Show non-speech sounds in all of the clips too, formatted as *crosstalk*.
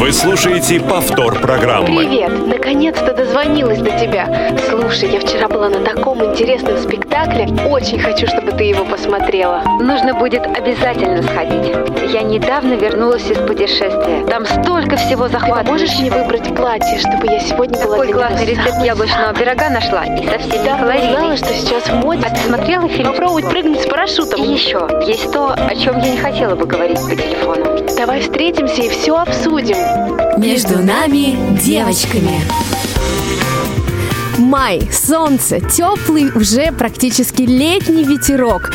Вы слушаете повтор программы. Привет! Наконец-то дозвонилась до тебя. Слушай, я вчера была на таком интересном спектакле. Очень хочу, чтобы ты его посмотрела. Нужно будет обязательно сходить. Я недавно вернулась из путешествия. Там столько всего Ты захватывающего. поможешь мне выбрать платье, чтобы я сегодня была Какой классный рецепт самой яблочного пирога нашла. И со всеми Да, узнала, калориями. что сейчас в моде. А ты смотрела фильм? Попробовать прыгнуть с парашютом. И еще, есть то, о чем я не хотела бы говорить по телефону. Давай встретимся и все обсудим. Между нами девочками. Май, солнце, теплый, уже практически летний ветерок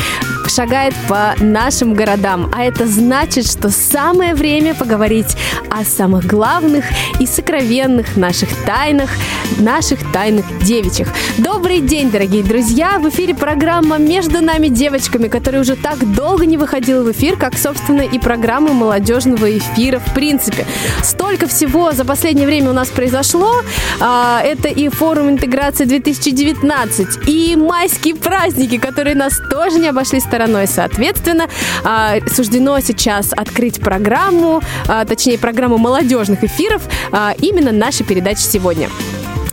шагает по нашим городам. А это значит, что самое время поговорить о самых главных и сокровенных наших тайнах, наших тайных девичьих. Добрый день, дорогие друзья! В эфире программа «Между нами девочками», которая уже так долго не выходила в эфир, как, собственно, и программа молодежного эфира в принципе. Столько всего за последнее время у нас произошло. А, Это и форум интеграции 2019, и майские праздники, которые нас тоже не обошли стороной. Соответственно, а, суждено сейчас открыть программу, а, точнее, программу молодежных эфиров а, именно нашей передачи сегодня.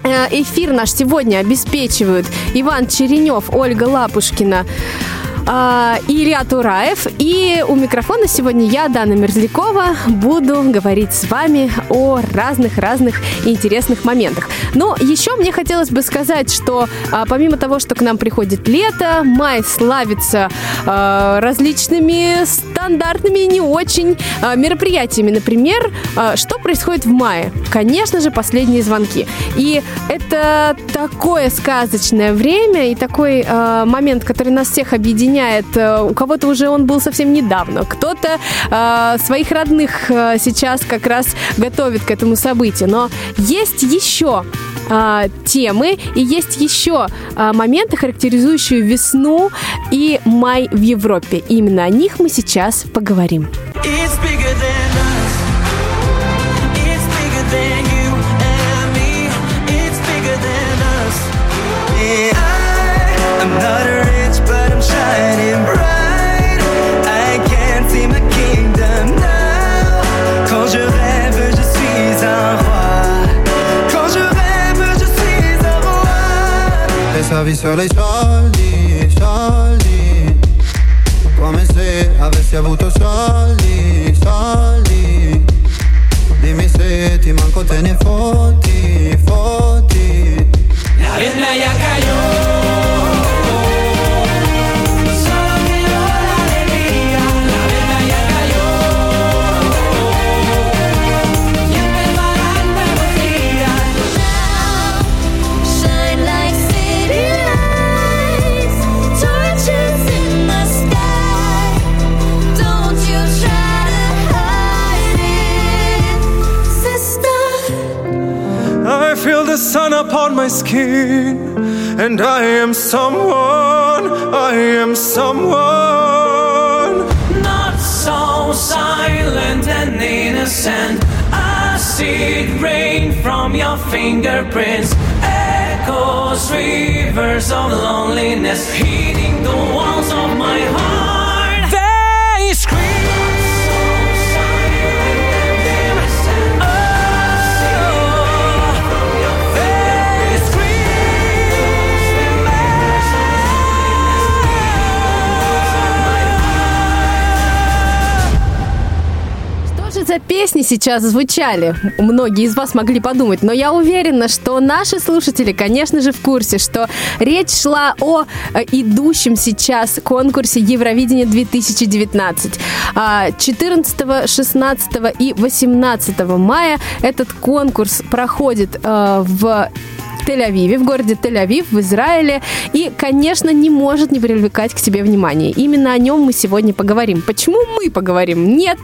Э, Эфир наш сегодня обеспечивают Иван Черенев, Ольга Лапушкина а, и Илья Тураев. И у микрофона сегодня я, Дана Мерзлякова, буду говорить с вами о разных-разных интересных моментах. Но еще мне хотелось бы сказать, что а, помимо того, что к нам приходит лето, май славится а, различными стандартными и не очень а, мероприятиями. Например, а, что происходит в мае? Конечно же, последние звонки. И это такое сказочное время и такой а, момент, который нас всех объединяет. А, У кого-то уже он был совсем недавно, кто-то а, своих родных а, сейчас как раз готовит к этому событию. Но есть еще а, темы и есть еще а, моменты, характеризующие весну и май в Европе. Именно о них мы сейчас поговорим. I'm not rich, Pensavi solo ai soldi, soldi. Come se avessi avuto soldi, soldi. Dimmi se ti manco te ne fotti, fotti. La my skin, and I am someone, I am someone. Not so silent and innocent. It rain from your fingerprints. Echoes, rivers of loneliness, hitting the walls of my heart. За песни сейчас звучали? Многие из вас могли подумать, но я уверена, что наши слушатели, конечно же, в курсе, что речь шла о э, идущем сейчас конкурсе Евровидения 2019. А, 14, 16 и 18 мая этот конкурс проходит э, Тель-Авиве, в городе Тель-Авив, в Израиле. И, конечно, не может не привлекать к себе внимание. Именно о нем мы сегодня поговорим. Почему мы поговорим? Нет,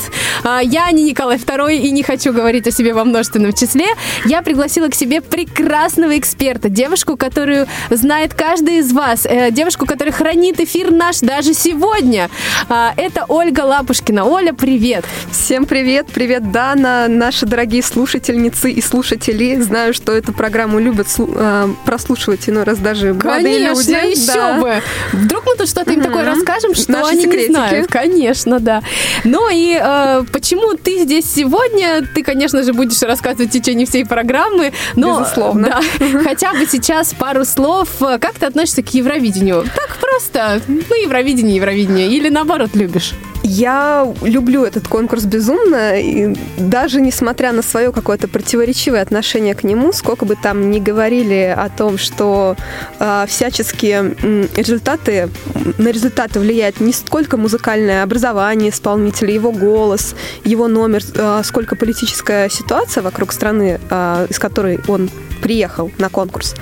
а, я не Николай II и не хочу говорить о себе во множественном числе. Я пригласила к себе прекрасного эксперта, девушку, которую знает каждый из вас, э, девушку, которая хранит эфир наш даже сегодня. А, Это Ольга Лапушкина. Оля, привет! Всем привет, привет, Дана, наши дорогие слушательницы и слушатели. Знаю, что эту программу любят слу- э, прослушивать иной раз даже Конечно, люди. еще Да. бы. Вдруг мы тут что-то им такое расскажем, что Наши они секретики. не знают. Конечно, да. Ну и э, почему ты здесь сегодня? Ты, конечно же, будешь рассказывать в течение всей программы. Но, Безусловно. да, *laughs* хотя бы сейчас пару слов. Как ты относишься к Евровидению? Так просто. Ну, Евровидение, Евровидение. Или наоборот любишь? Я люблю этот конкурс безумно, и даже несмотря на свое какое-то противоречивое отношение к нему, сколько бы там ни говорили о том, что э, всяческие м, результаты, на результаты влияет не сколько музыкальное образование исполнителя, его голос, его номер, э, сколько политическая ситуация вокруг страны, э, из которой он приехал на конкурс.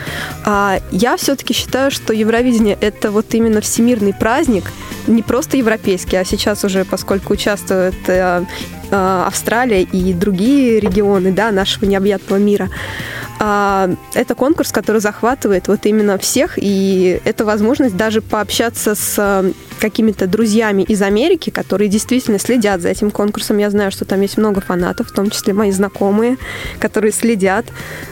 А я все-таки считаю, что Евровидение это вот именно всемирный праздник, не просто европейский, а сейчас уже, поскольку участвует э, э, Австралия и другие регионы да, нашего необъятного мира, а, это конкурс, который захватывает вот именно всех, и это возможность даже пообщаться с э, какими-то друзьями из Америки, которые действительно следят за этим конкурсом. Я знаю, что там есть много фанатов, в том числе мои знакомые, которые следят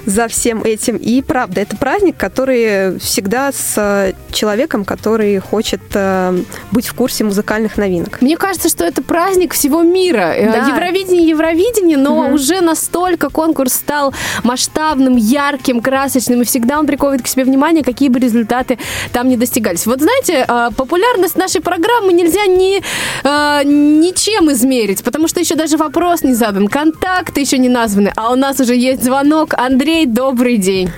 за всем этим. И правда, это праздник, который всегда с э, человеком, который хочет э, быть в курсе музыкальных новинок. Мне кажется, что это праздник всего мира. Э, Да. Евровидение, Евровидение, но Мгм. уже настолько конкурс стал масштабным, ярким, красочным, и всегда он приковывает к себе внимание, какие бы результаты там не достигались. Вот знаете, э, популярность нашей программы нельзя ни, э, ничем измерить, потому что еще даже вопрос не задан, контакты еще не названы, а у нас уже есть звонок. Андрей, добрый день.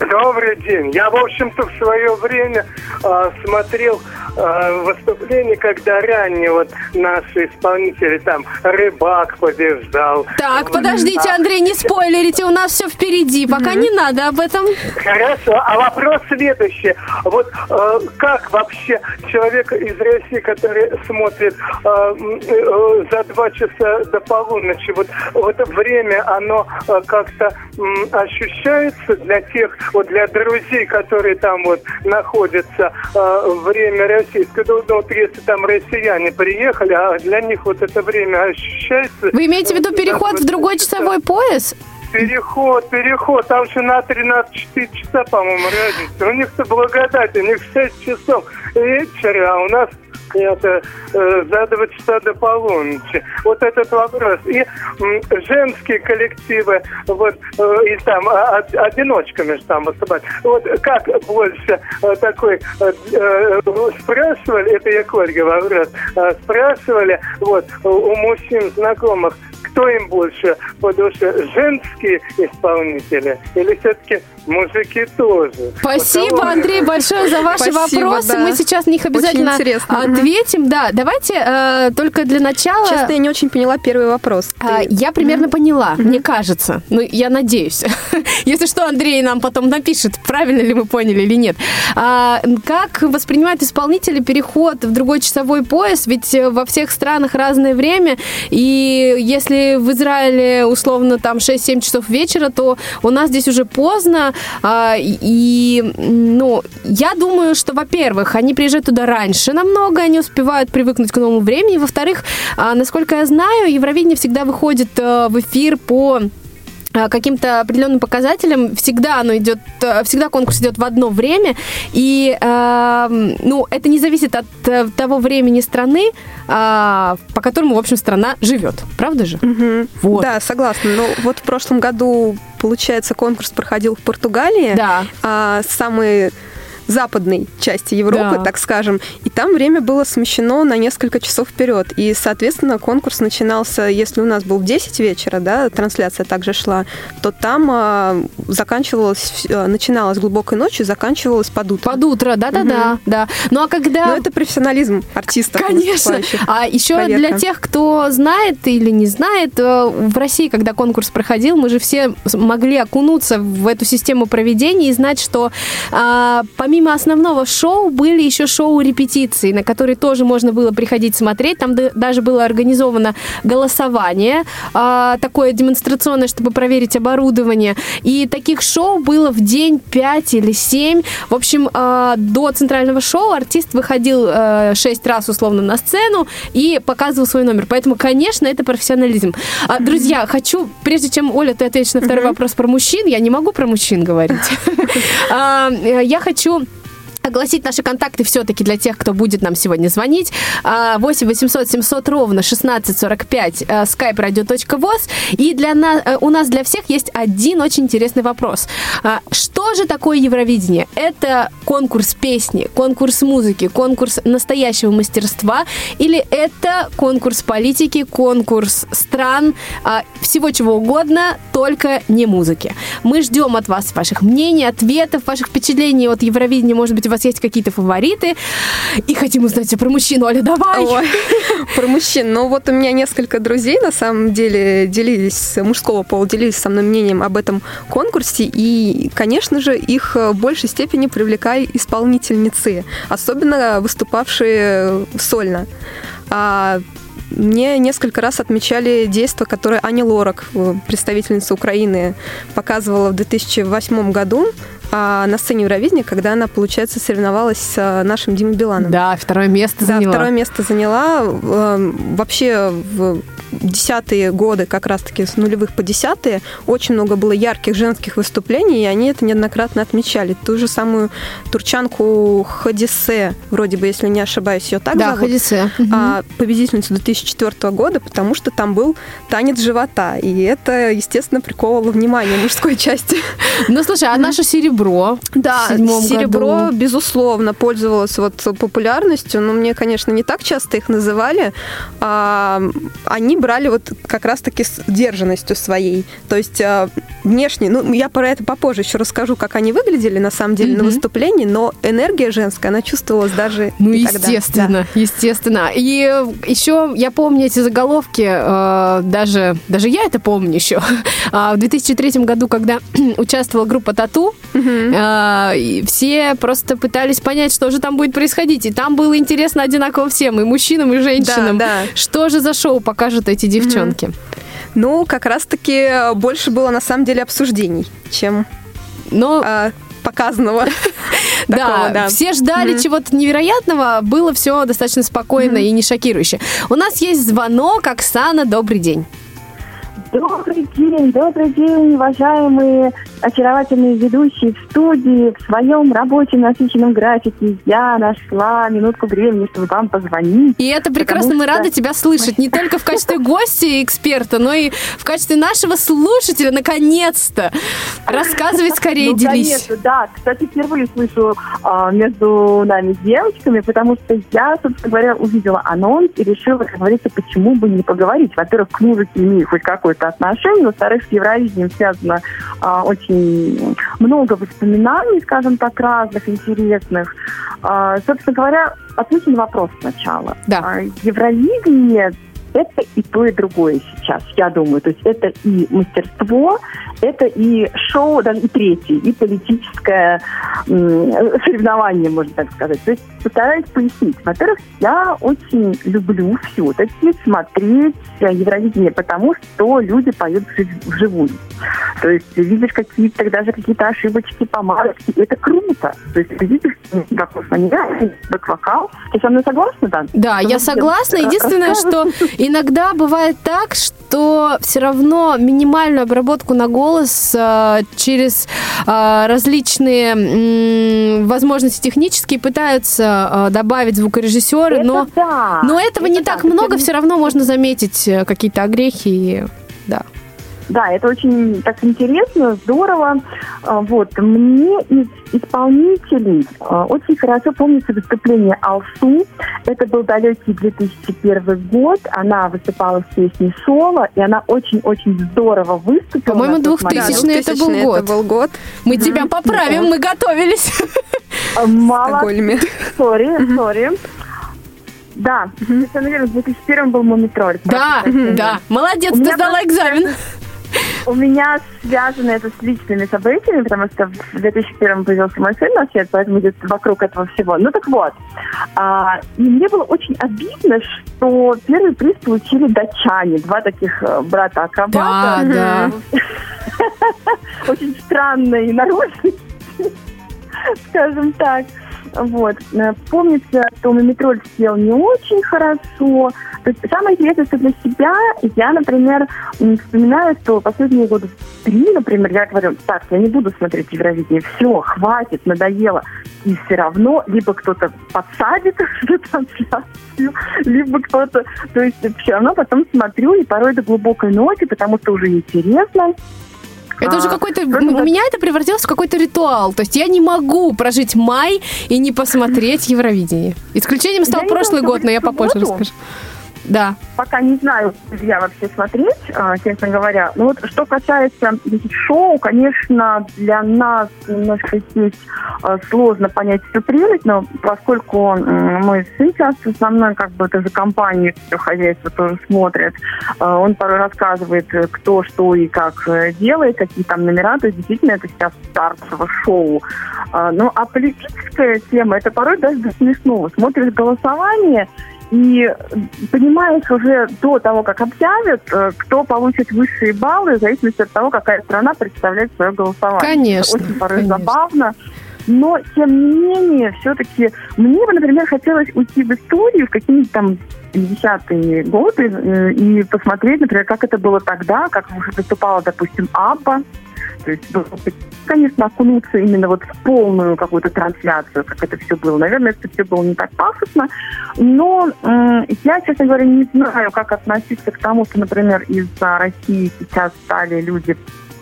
Добрый день. Я, в общем-то, в свое время э, смотрел э, выступления, когда ранее вот наши исполнители, там, Рыбак побеждал. Так, подождите, Андрей, не спойлерите, у нас все впереди, пока не надо об этом. Хорошо, а вопрос следующий. Вот э, как вообще человек из России, который смотрит э, э, за два часа до полуночи, вот, вот это время, оно э, как-то м, ощущается для тех, вот для друзей, которые там вот находятся э, время российское, ну, ну, вот если там россияне приехали, а для них вот это время ощущается. Вы имеете в виду переход в другой часовой пояс? Переход, переход, там же на 13-4 часа, по-моему, разница. У них-то благодать, у них 6 часов вечера, а у нас это э, за два часа до полуночи. Вот этот вопрос. И женские коллективы, вот, э, и там а, од- одиночками же там выступать. Вот как больше э, такой, спрашивали, это я к Ольге вопрос, спрашивали вот у мужчин знакомых, кто им больше по душе, женские исполнители или все-таки мужики тоже? Спасибо, кого- Андрей, большое за ваши Спасибо, вопросы. да. Мы сейчас на них обязательно ответим. Да, давайте э, только для начала. Честно, я не очень поняла первый вопрос. А, Ты- Я примерно поняла, мне кажется. Ну, я надеюсь. *laughs* Если что, Андрей нам потом напишет, правильно ли мы поняли или нет. А, как воспринимают исполнители переход в другой часовой пояс? Ведь э, во всех странах разное время. И если в Израиле условно там 6-7 часов вечера, то у нас здесь уже поздно. А, И, ну, я думаю, что, во-первых, они приезжают туда раньше намного, они успевают привыкнуть к новому времени. Во-вторых, а, насколько я знаю, Евровидение всегда выходит э, в эфир по каким-то определенным показателям всегда оно идет, э, всегда конкурс идет в одно время, и э, ну это не зависит от э, того времени страны, а, по которому в общем страна живет, правда же? Мгм. Вот. Да, согласна. Но вот в прошлом году, получается, конкурс проходил в Португалии. Да. а, самой западной части Европы, Да. так скажем, и там время было смещено на несколько часов вперед. И, соответственно, конкурс начинался, если у нас был в 10 вечера, да, трансляция также шла, то там а, заканчивалась, а, начиналась глубокой ночью, заканчивалась под утро. Под утро, да-да-да, да. Ну а когда... Но это профессионализм артистов. Конечно. А еще Проверка. для тех, кто знает или не знает, э, в России, когда конкурс проходил, мы же все могли окунуться в эту систему проведения и знать, что а, помимо помимо основного шоу были еще шоу-репетиции, на которые тоже можно было приходить смотреть. Там даже было организовано голосование, а, такое демонстрационное, чтобы проверить оборудование. И таких шоу было в день 5 или 7. В общем, а, до центрального шоу артист выходил 6 раз условно на сцену и показывал свой номер. Поэтому, конечно, это профессионализм. А, Друзья, хочу, прежде чем, Оля, ты ответишь на второй вопрос про мужчин, я не могу про мужчин говорить. *laughs* А, э, Я хочу огласить наши контакты все-таки для тех, кто будет нам сегодня звонить. А, 8 800 700 ровно 1645 э, skype radio.voz. И для нас, э, у нас для всех есть один очень интересный вопрос. А, Что же такое Евровидение? Это конкурс песни, конкурс музыки, конкурс настоящего мастерства или это конкурс политики, конкурс стран, а, всего чего угодно, только не музыки. Мы ждем от вас ваших мнений, ответов, ваших впечатлений от Евровидения. Может быть, вас есть какие-то фавориты. И хотим узнать про мужчин. Оля, давай! Ой, *laughs* про мужчин. Ну вот у меня несколько друзей, на самом деле, делились, мужского пола, делились со мной мнением об этом конкурсе. И, конечно же, их в большей степени привлекали исполнительницы, особенно выступавшие сольно. А мне несколько раз отмечали действия, которые Аня Лорак, э, представительница Украины, показывала в 2008 году а, на сцене Евровидения, когда она, получается, соревновалась с а, нашим Димой Биланом. Да, второе место Да, заняла. второе место заняла. Э, Вообще в десятые годы, как раз-таки с нулевых по десятые, очень много было ярких женских выступлений, и они это неоднократно отмечали. Ту же самую турчанку Хадисе, вроде бы, если не ошибаюсь, ее так Да, зовут, Хадисе. а, победительницу 2004 года, потому что там был танец живота, и это, естественно, приковывало внимание мужской части. Ну, слушай, а наше серебро Да, серебро, году? безусловно, пользовалось вот популярностью, но мне, конечно, не так часто их называли. А, они брали вот как раз-таки с сдержанностью своей. То есть а, внешне, ну, я про это попозже еще расскажу, как они выглядели на самом деле на Мгм. выступлении, но энергия женская, она чувствовалась даже Ну, и тогда. естественно, естественно. И еще я помню эти заголовки, э, даже, даже я это помню еще. А, в 2003 году, когда *clears throat* участвовала группа Тату, э, и все просто пытались понять, что же там будет происходить. И там было интересно одинаково всем, и мужчинам, и женщинам. Да, да. Что же за шоу покажут эти девчонки? Ну, как раз-таки больше было на самом деле обсуждений, чем Но а, показанного. *laughs* Да, такого, да. все ждали Мгм. чего-то невероятного, было все достаточно спокойно и не шокирующе. У нас есть звонок, Оксана, добрый день. Добрый день, добрый день, уважаемые очаровательные ведущие в студии. В своем рабочем насыщенном графике я нашла минутку времени, чтобы вам позвонить. И это прекрасно, мы рады тебя слышать, не только в качестве гостя и эксперта, но и в качестве нашего слушателя, наконец-то. Рассказывай скорее, Ну, делись. конечно, да. Кстати, впервые слышу а, между нами девочками, потому что я, собственно говоря, увидела анонс и решила, как говорится, почему бы не поговорить. Во-первых, к музыке имею хоть какое-то отношение, во-вторых, с Евровидением связано а, очень много воспоминаний, скажем так, разных, интересных. А, собственно говоря, отвечу на вопрос сначала. Да. А, Евровидение это и то, и другое сейчас, я думаю. То есть это и мастерство, это и шоу, даже и третье, и политическое соревнование, можно так сказать. То есть постараюсь пояснить. Во-первых, я очень люблю все-таки смотреть э, Евровидение, потому что люди поют вжив- вживую. То есть видишь какие-то даже какие-то ошибочки, помарочки. Это круто. То есть ты видишь, как манера, вокал. Ты со мной согласна, да? Да, я согласна. Единственное, что *laughs* иногда бывает так, что все равно минимальную обработку на голос э, через э, различные м, возможности технические пытаются э, добавить звукорежиссеры, Это но, да. но этого не Это так да. много, Это все равно можно заметить э, какие-то огрехи. и- Да. Да, это очень так интересно, здорово. А, Вот. Мне из исполнителей а, очень хорошо помнится выступление Алсу. Это был далекий 2001 год. Она выступала с песней «Соло», и она очень-очень здорово выступила. По-моему, на тот момент. 2000 это был 2000-й год. это был год. Мы тебя поправим, мы готовились. А, Мало. Sorry, sorry. Да, совершенно верно, в 2001 был «Мумитроль». Да, да. Молодец, ты сдала экзамен. У меня связано это с личными событиями, потому что в 2001 появился мой сын на свет, поэтому идет вокруг этого всего. Ну так вот, а, и мне было очень обидно, что первый приз получили датчане, два таких э, брата-акробата. Да, да. *laughs* Очень странные народности, скажем так. Вот. Э, Помнится, что Мумитроль съел не очень хорошо. То есть самое интересное, что для себя я, например, вспоминаю, что последние года три, например, я говорю, так, я не буду смотреть Евровидение, все, хватит, надоело. И все равно либо кто-то подсадит *laughs* эту трансляцию, либо кто-то... То есть все равно потом смотрю, и порой до глубокой ночи, потому что уже интересно. Это уже А, какой-то... просто У меня это превратилось в какой-то ритуал. То есть я не могу прожить май и не посмотреть Евровидение. Исключением стал Я прошлый год, но я попозже расскажу. Да. пока не знаю, я вообще смотреть, а, честно говоря. Но вот что касается шоу, конечно, для нас немножко здесь а, сложно понять всю прелесть, но поскольку мой сын часто со мной, как бы, это за компанию все хозяйство тоже смотрит, а, он порой рассказывает, э, кто что и как э, делает, какие там номера, то есть действительно это сейчас стартовое шоу. Ну, а политическая тема, это порой даже до смешного. Смотришь голосование, и понимаешь уже до того, как объявят, э, кто получит высшие баллы, в зависимости от того, какая страна представляет свое голосование. Конечно, Это очень порой конечно. забавно. Но, тем не менее, все-таки мне бы, например, хотелось уйти в историю в какие-нибудь там 50-е годы э, и посмотреть, например, как это было тогда, как выступала, допустим, Абба. То есть, конечно, окунуться именно вот в полную какую-то трансляцию, как это все было. Наверное, это все было не так пафосно. Но м, я, честно говоря, не знаю, как относиться к тому, что, например, из-за России сейчас стали люди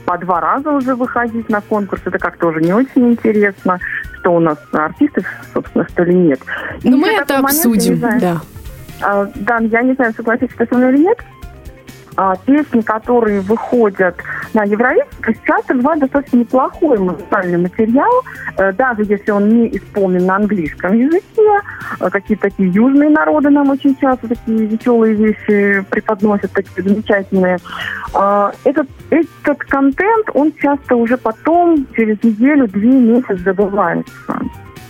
по два раза уже выходить на конкурс. Это как-то уже не очень интересно, что у нас артистов, собственно, что ли, нет. И Но Ну, мы еще это момент, обсудим. Да. а, Да, я не знаю, согласитесь со мной или нет. А, Песни, которые выходят на Евровидение, часто бывает достаточно неплохой музыкальный материал, э, даже если он не исполнен на английском языке. Э, Какие-то такие южные народы нам очень часто такие веселые вещи преподносят, такие замечательные. А, Этот, этот контент, он часто уже потом, через неделю-две месяц забывается.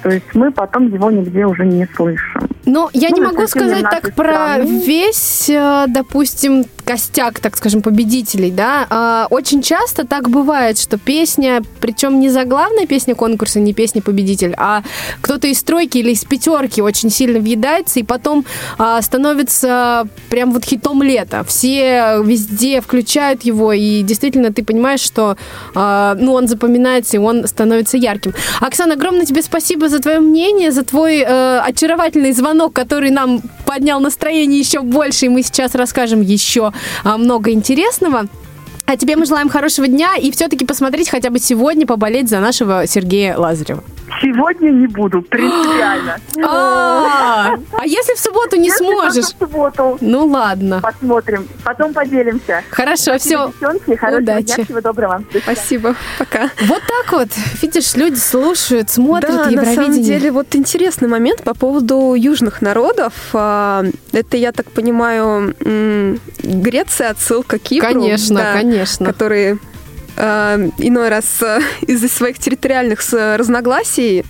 То есть мы потом его нигде уже не слышим. Но я Ну, не могу сказать так про страны. весь, э, допустим, костяк, так скажем, победителей, да. А, Очень часто так бывает, что песня, причем не заглавная песня конкурса, не песня победитель, а кто-то из тройки или из пятерки очень сильно въедается и потом а, становится прям вот хитом лета. Все везде включают его, и действительно ты понимаешь, что а, ну, он запоминается, и он становится ярким. Оксана, огромное тебе спасибо за твое мнение, за твой э, очаровательный звонок, который нам поднял настроение еще больше, и мы сейчас расскажем еще а, много интересного. А тебе мы желаем хорошего дня и все-таки посмотреть хотя бы сегодня, поболеть за нашего Сергея Лазарева. Сегодня не буду, принципиально. *gasps* А а если в субботу не сможешь? в субботу Ну ладно. посмотрим, потом поделимся. Хорошо, все. Девчонки, хорошего Удачи. дня, всего доброго. Спасибо, пока. Вот так вот. Видишь, люди слушают, смотрят Да, на Евровидение. самом деле, вот интересный момент по поводу южных народов. А, Это, я так понимаю, Греция, отсылка к Кипру. Конечно, да, конечно. Которые иной раз а, *laughs* из-за своих территориальных разногласий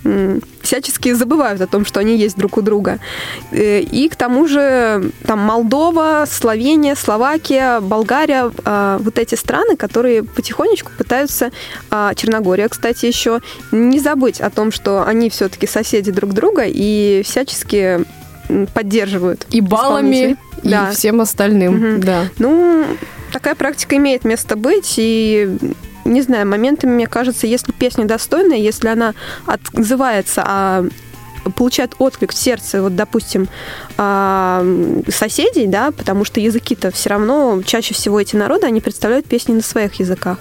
всячески забывают о том, что они есть друг у друга. Э, И к тому же там Молдова, Словения, Словакия, Болгария, вот эти страны, которые потихонечку пытаются, а, Черногория, кстати, еще, не забыть о том, что они все-таки соседи друг друга и всячески поддерживают И баллами, и Да. всем остальным. Мгм. Да. Ну, такая практика имеет место быть, и не знаю, моментами, мне кажется, если песня достойная, если она отзывается, а получает отклик в сердце, вот, допустим, а, соседей, да, потому что языки-то все равно, чаще всего эти народы, они представляют песни на своих языках.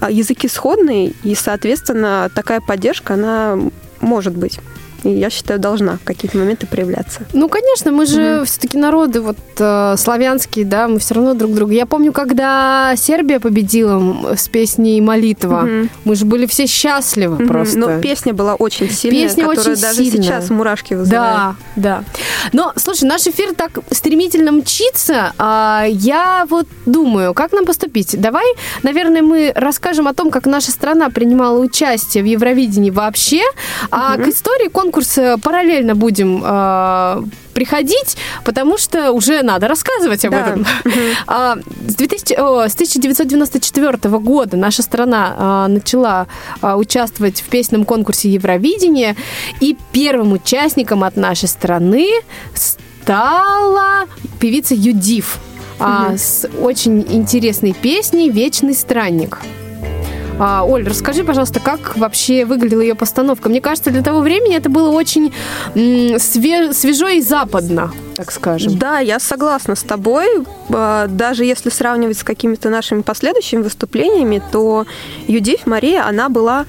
А языки сходные, и, соответственно, такая поддержка, она может быть. И я считаю, должна в какие-то моменты проявляться. Ну, конечно, мы же все-таки народы вот э, славянские, да, мы все равно друг друга. Я помню, когда Сербия победила с песней «Молитва», Мгм. мы же были все счастливы Мгм. просто. Но песня была очень сильная, Песня которая очень даже сильная. сейчас мурашки вызывает. Да, да. Но, слушай, наш эфир так стремительно мчится. а, я вот думаю, как нам поступить? Давай, наверное, мы расскажем о том, как наша страна принимала участие в Евровидении вообще, а к истории конкурса параллельно будем а, приходить, потому что уже надо рассказывать об Да. этом. А, С 2000 о, с 1994 года наша страна а, начала а, участвовать в песенном конкурсе Евровидения, и первым участником от нашей страны стала певица Юдив а, с очень интересной песней «Вечный странник». А, Оль, расскажи, пожалуйста, как вообще выглядела ее постановка? Мне кажется, для того времени это было очень м, све- свежо и западно, так скажем. Да, я согласна с тобой. Э, Даже если сравнивать с какими-то нашими последующими выступлениями, то Юдив Мария, она была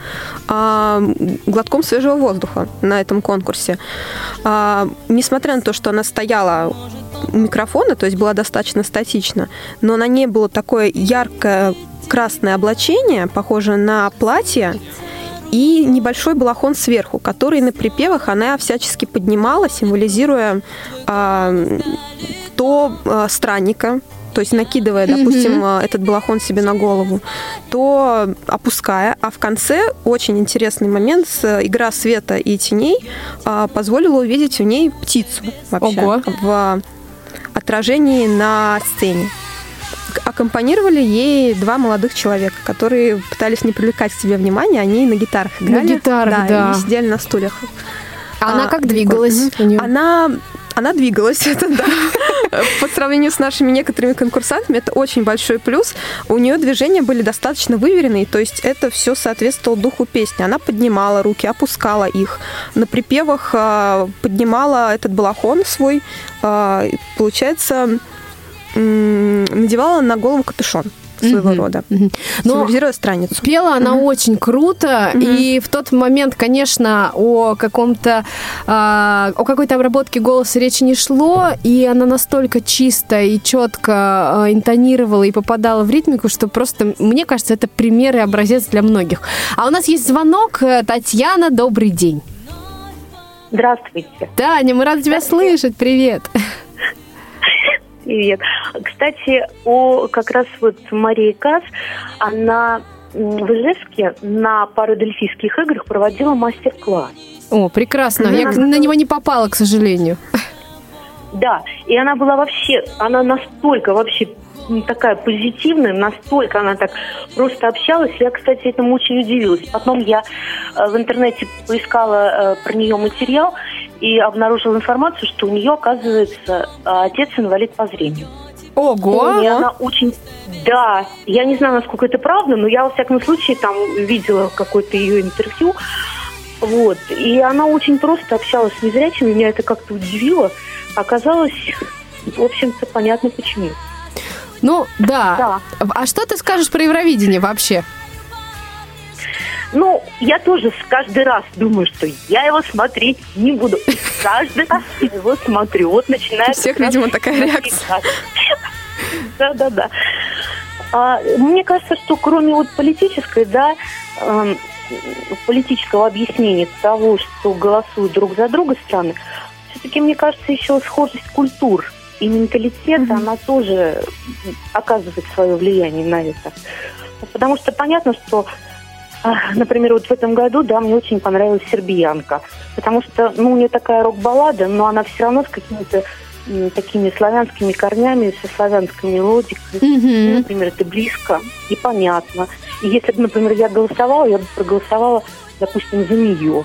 а, глотком свежего воздуха на этом конкурсе. А, Несмотря на то, что она стояла у микрофона, то есть была достаточно статична, но на ней было такое яркое красное облачение, похожее на платье, и небольшой балахон сверху, который на припевах она всячески поднимала, символизируя а, то а, странника, то есть накидывая, допустим, а, этот балахон себе на голову, то опуская, а в конце очень интересный момент с игра света и теней позволила увидеть в ней птицу вообще Ого. в отражении на сцене. Аккомпанировали ей два молодых человека, которые пытались не привлекать к себе внимания, они на гитарах играли. гитарах, да. и сидели на стульях. А она как прикольно. двигалась у неё? Она, она двигалась, *laughs* это да. По сравнению с нашими некоторыми конкурсантами, это очень большой плюс. У нее движения были достаточно выверенные, то есть это все соответствовало духу песни. Она поднимала руки, опускала их. На припевах а, поднимала этот балахон свой. а, Получается, надевала на голову капюшон своего Мгм. рода. Но символизируя страницу. Пела она очень круто, и в тот момент, конечно, о каком-то, а, о какой-то обработке голоса речи не шло, и она настолько чисто и четко а, интонировала и попадала в ритмику, что просто, мне кажется, это пример и образец для многих. А у нас есть звонок. Э, Татьяна, добрый день. Здравствуйте. Таня, мы рады тебя слышать. Привет. Привет. Кстати, о как раз вот Мария Кас, она в Ижевске на парадельфийских играх проводила мастер-класс. О, прекрасно. Я Мгм. на него не попала, к сожалению. Да, и она была вообще, она настолько вообще такая позитивная, настолько она так просто общалась. Я, кстати, этому очень удивилась. Потом я э, в интернете поискала э, про нее материал и обнаружила информацию, что у нее, оказывается, э, отец инвалид по зрению. Ого! И она очень... Да, я не знаю, насколько это правда, но я, во всяком случае, там видела какое-то ее интервью. Вот. И она очень просто общалась с незрячими, меня это как-то удивило. Оказалось, в общем-то, понятно почему. Ну, да. Да. А что ты скажешь про Евровидение вообще? Ну, я тоже каждый раз думаю, что я его смотреть не буду. Каждый раз его смотрю. Вот начинает... У всех, видимо, такая реакция. Да-да-да. А, мне кажется, что кроме вот политической, да, эм, политического объяснения того, что голосуют друг за друга страны, все-таки, мне кажется, еще схожесть культур и менталитета, она тоже оказывает свое влияние на это. Потому что понятно, что а, Например, вот в этом году, да, мне очень понравилась «Сербиянка», потому что, ну, у нее такая рок-баллада, но она все равно с какими-то м, такими славянскими корнями, со славянской мелодикой. Ну, Например, это близко и понятно. И если бы, например, я голосовала, я бы проголосовала, допустим, за нее,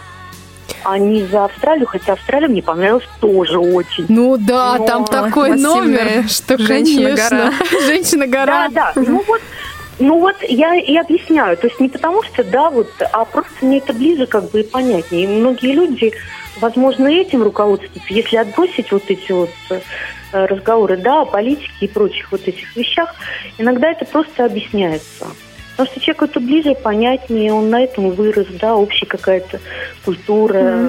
а не за Австралию, хотя Австралия мне понравилась тоже очень. Ну да, Но- там такой номер, что, женщина-гора. *laughs* женщина-гора. Да, да. Ну вот, ну вот я и объясняю. То есть не потому что, да, вот, а просто мне это ближе как бы и понятнее. И многие люди, возможно, этим руководствуются. Если отбросить вот эти вот э, разговоры, да, о политике и прочих вот этих вещах, иногда это просто объясняется. Потому что человеку это ближе, понятнее, он на этом вырос, да, общая какая-то культура,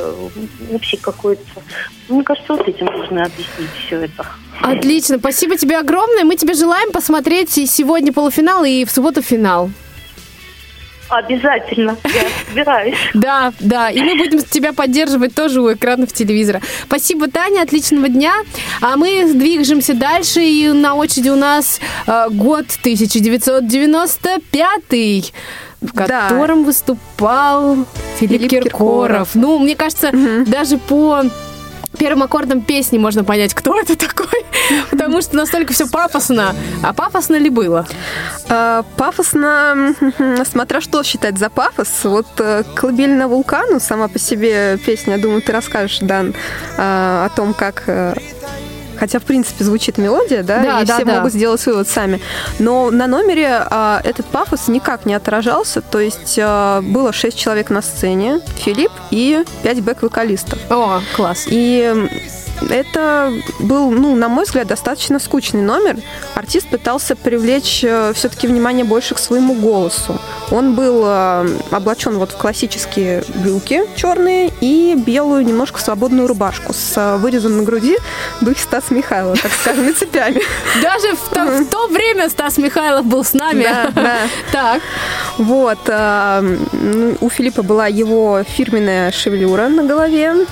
общий какой-то... Мне кажется, вот этим нужно объяснить все это. Отлично, спасибо тебе огромное. Мы тебе желаем посмотреть сегодня полуфинал, и в субботу финал. Обязательно, я собираюсь. *laughs* Да, да, и мы будем тебя поддерживать тоже у экранов телевизора. Спасибо, Таня, отличного дня. А мы движемся дальше, и на очереди у нас э, год 1995 в Да. котором выступал Филипп, Филипп Киркоров. Киркоров. Ну, мне кажется, даже по первым аккордам песни можно понять, кто это такой, *laughs* потому что настолько все пафосно. А пафосно ли было? А, Пафосно, *laughs* смотря что считать за пафос. Вот э, «Колыбельная вулкану» сама по себе песня, думаю, ты расскажешь, Дан, а, о том, как... Хотя, в принципе, звучит мелодия, да, Да, и да, все да. могут сделать вывод сами. Но на номере а, этот пафос никак не отражался. То есть а, было шесть человек на сцене, Филипп и пять бэк-вокалистов. О, класс. И это был, ну, на мой взгляд, достаточно скучный номер. Артист пытался привлечь все-таки внимание больше к своему голосу. Он был э, облачен вот в классические брюки черные и белую немножко свободную рубашку с э, вырезом на груди духе Стас Михайлова, так скажем, и цепями. Даже в то, в то время Стас Михайлов был с нами. Да, да. *laughs* Так. Вот. э, У Филиппа была его фирменная шевелюра на голове.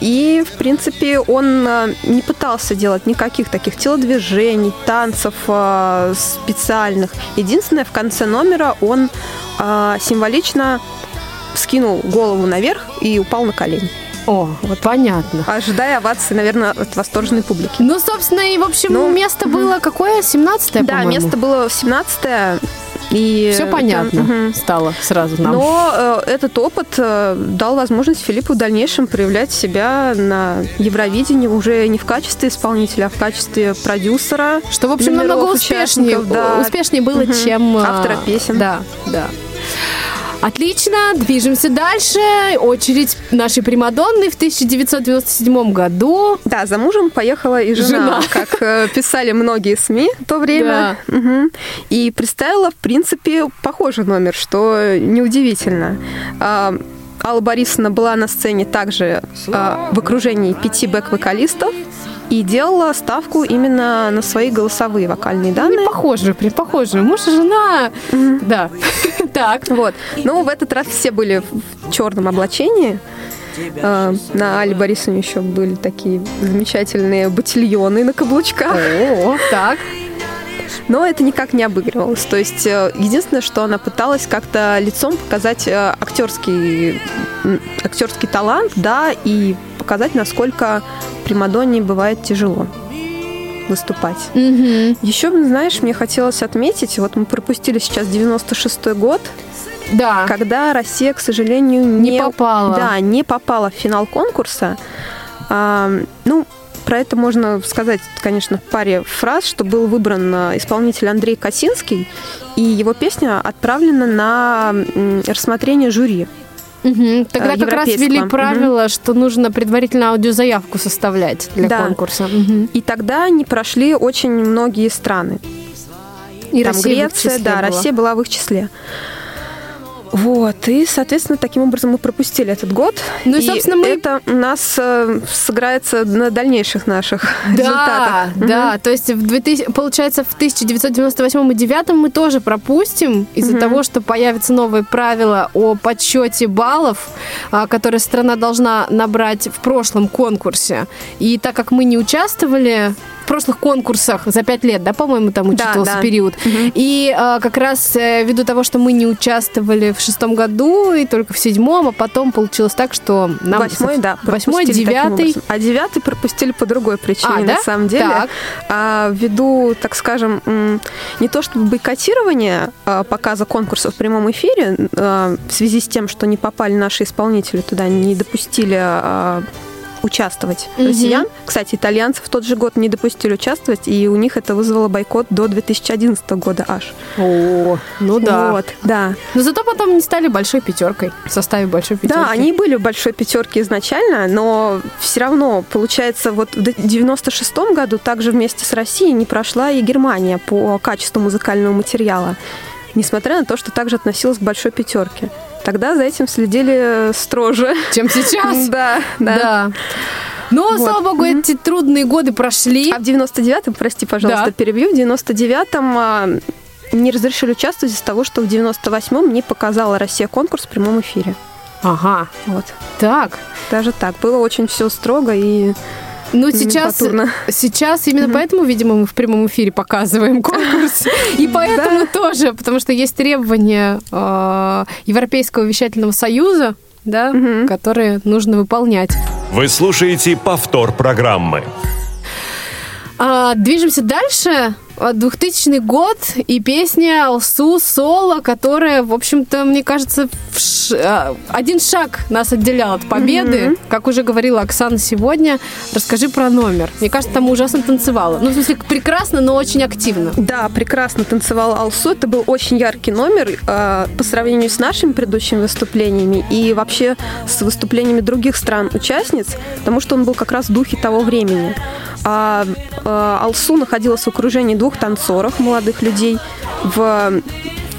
И, в принципе, он э, не пытался делать никаких таких телодвижений, танцев э, специальных. Единственное, в конце номера он э, символично скинул голову наверх и упал на колени. О, вот понятно. Ожидая овации, наверное, от восторженной публики. Ну, собственно, и, в общем, Ну, место было какое? 17-е, Да, по-моему? место было 17 и Все это, понятно мгм. стало сразу нам. Но э, этот опыт э, дал возможность Филиппу в дальнейшем проявлять себя на Евровидении уже не в качестве исполнителя, а в качестве продюсера. Что, в общем, намного успешнее, да. успешнее было, Мгм. чем... а, Автора песен. Да, да. Отлично, движемся дальше. Очередь нашей Примадонны в 1997 году. Да, за мужем поехала и жена, Жена. как э, писали многие СМИ в то время. Мгм. И представила, в принципе, похожий номер, что неудивительно. А, Алла Борисовна была на сцене также а, в окружении пяти бэк-вокалистов и делала ставку именно на свои голосовые вокальные данные. Похоже, прям похоже. Муж и жена. Да. *laughs* Так. Вот. Но в этот раз все были в черном облачении. Э, На Али Борисовне еще были такие замечательные ботильоны на каблучках. О, так. Но это никак не обыгрывалось. То есть э, единственное, что она пыталась как-то лицом показать э, актерский, актерский талант, да, и показать, насколько Примадонне бывает тяжело выступать. Мгм. Еще, знаешь, мне хотелось отметить, вот мы пропустили сейчас 96-й год, Да. когда Россия, к сожалению, не, Не попала. Да, не попала в финал конкурса. А, ну, про это можно сказать, конечно, в паре фраз, что был выбран а, исполнитель Андрей Косинский, и его песня отправлена на рассмотрение жюри. Мгм. Тогда как раз ввели правило, что нужно предварительно аудиозаявку составлять для Да. конкурса. Мгм. И тогда не прошли очень многие страны. И Там Россия Греция, да, была. Россия была в их числе. Вот, и, соответственно, таким образом мы пропустили этот год. Ну и, собственно, мы- это у нас э, сыграется на дальнейших наших Да, результатах. Да, то есть в 2000, получается в 1998 и 2009 мы тоже пропустим из-за Мгм. того, что появятся новые правила о подсчете баллов, а, которые страна должна набрать в прошлом конкурсе. И так как мы не участвовали прошлых конкурсах за пять лет, да, по-моему, там Да, учитывался да. период. И а, как раз э, ввиду того, что мы не участвовали в шестом году и только в седьмом, а потом получилось так, что нам Восьмой, да, восьмой, девятый. А девятый пропустили по другой причине, А, да? на самом деле. Так. А, ввиду, так скажем, не то чтобы бойкотирование а, показа конкурса в прямом эфире, а, в связи с тем, что не попали наши исполнители туда, не допустили а, участвовать Мгм. россиян. Кстати, итальянцы в тот же год не допустили участвовать, и у них это вызвало бойкот до 2011 года аж. О, ну да. Вот, да. Но зато потом не стали большой пятеркой, в составе большой пятерки. Да, они были в большой пятерке изначально, но все равно, получается, вот в 96 году также вместе с Россией не прошла и Германия по качеству музыкального материала. несмотря на то, что также относилась к большой пятерке. Тогда за этим следили строже. Чем сейчас? *laughs* Да, да. Но, Вот. слава богу, эти трудные годы прошли. А в 99-м, прости, пожалуйста, Да. перебью, в 99-м а, не разрешили участвовать из-за того, что в 98-м не показала Россия конкурс в прямом эфире. Ага. Вот. Так. Даже так. Было очень все строго и Ну, сейчас, сейчас именно поэтому, видимо, мы в прямом эфире показываем *laughs* конкурс. И поэтому тоже, потому что есть требования э, Европейского вещательного союза, да, которые нужно выполнять. Вы слушаете повтор программы. А, движемся дальше. А, 2000 год и песня Алсу Соло, которая, в общем-то, мне кажется, ш- а, один шаг нас отделял от победы. Как уже говорила Оксана сегодня, расскажи про номер. Мне кажется, там ужасно танцевала. Ну, в смысле, прекрасно, но очень активно. Да, прекрасно танцевала Алсу. Это был очень яркий номер э, по сравнению с нашими предыдущими выступлениями и вообще с выступлениями других стран-участниц, потому что он был как раз в духе того времени. А, э, Алсу находилась в окружении двух танцоров, молодых людей, в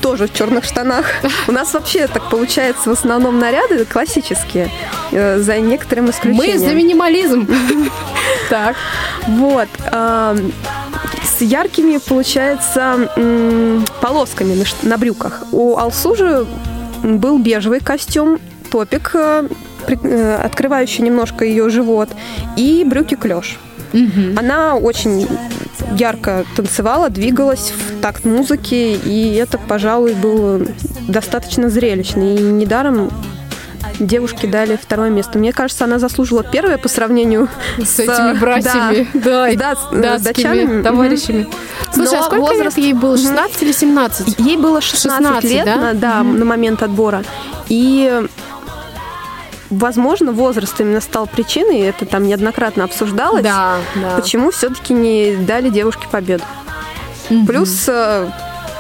тоже в черных штанах. *laughs* У нас вообще так получается в основном наряды классические, э, за некоторым исключением. Мы за минимализм. *laughs* Так. Вот. С яркими, получается, полосками на, брюках. У Алсу же был бежевый костюм, топик, э, э, открывающий немножко ее живот, и брюки клеш. Она очень ярко танцевала, двигалась в такт музыки, и это, пожалуй, было достаточно зрелищно. И недаром девушке дали второе место. Мне кажется, она заслужила первое по сравнению С этими братьями, да, *laughs* и да, с- э, датчанами. товарищами. Слушай, а Но сколько возраст- лет ей было? Мгм. 16 или 17? Ей было 16, 16, лет, да? на, да, на момент отбора. И возможно, возраст именно стал причиной, это там неоднократно обсуждалось, Да, да. почему все-таки не дали девушке победу. Плюс, э,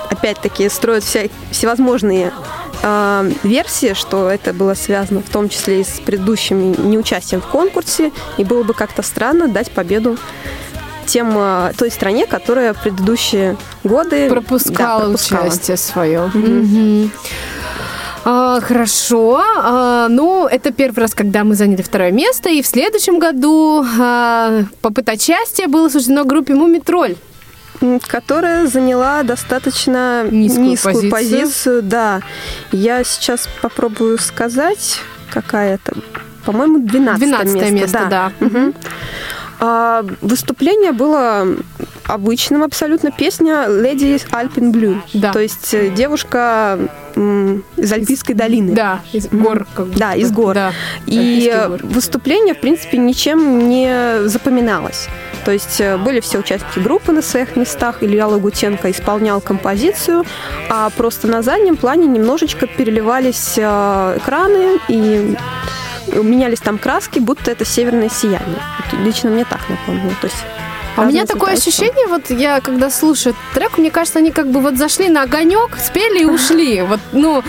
опять-таки, строят вся, всевозможные э, версии, что это было связано в том числе и с предыдущим неучастием в конкурсе, и было бы как-то странно дать победу тем э, той стране, которая предыдущие годы да, пропускала, пропускала. участие свое. Мгм. А, хорошо. А, ну, это первый раз, когда мы заняли второе место. И в следующем году а, попытать участия было суждено группе Мумитроль. Которая заняла достаточно Низкую низкую, позицию. позицию. Да, я сейчас попробую сказать, какая это. По-моему, 12 12 место, да. Мгм. А, выступление было обычным абсолютно. Песня Lady Alpine Blue. Да. То есть э, девушка из Альпийской долины. Да, из гор. как Да, из гор. Да, И горы. выступление, в принципе, ничем не запоминалось. То есть э, были все участники группы на своих местах. Илья Лагутенко исполнял композицию, а просто на заднем плане немножечко переливались э, экраны и менялись там краски, будто это северное сияние. Лично мне так напомнило. То есть А у меня такое ощущение, вот я когда слушаю трек, мне кажется, они как бы вот зашли на огонек, спели и ушли. Вот, ну,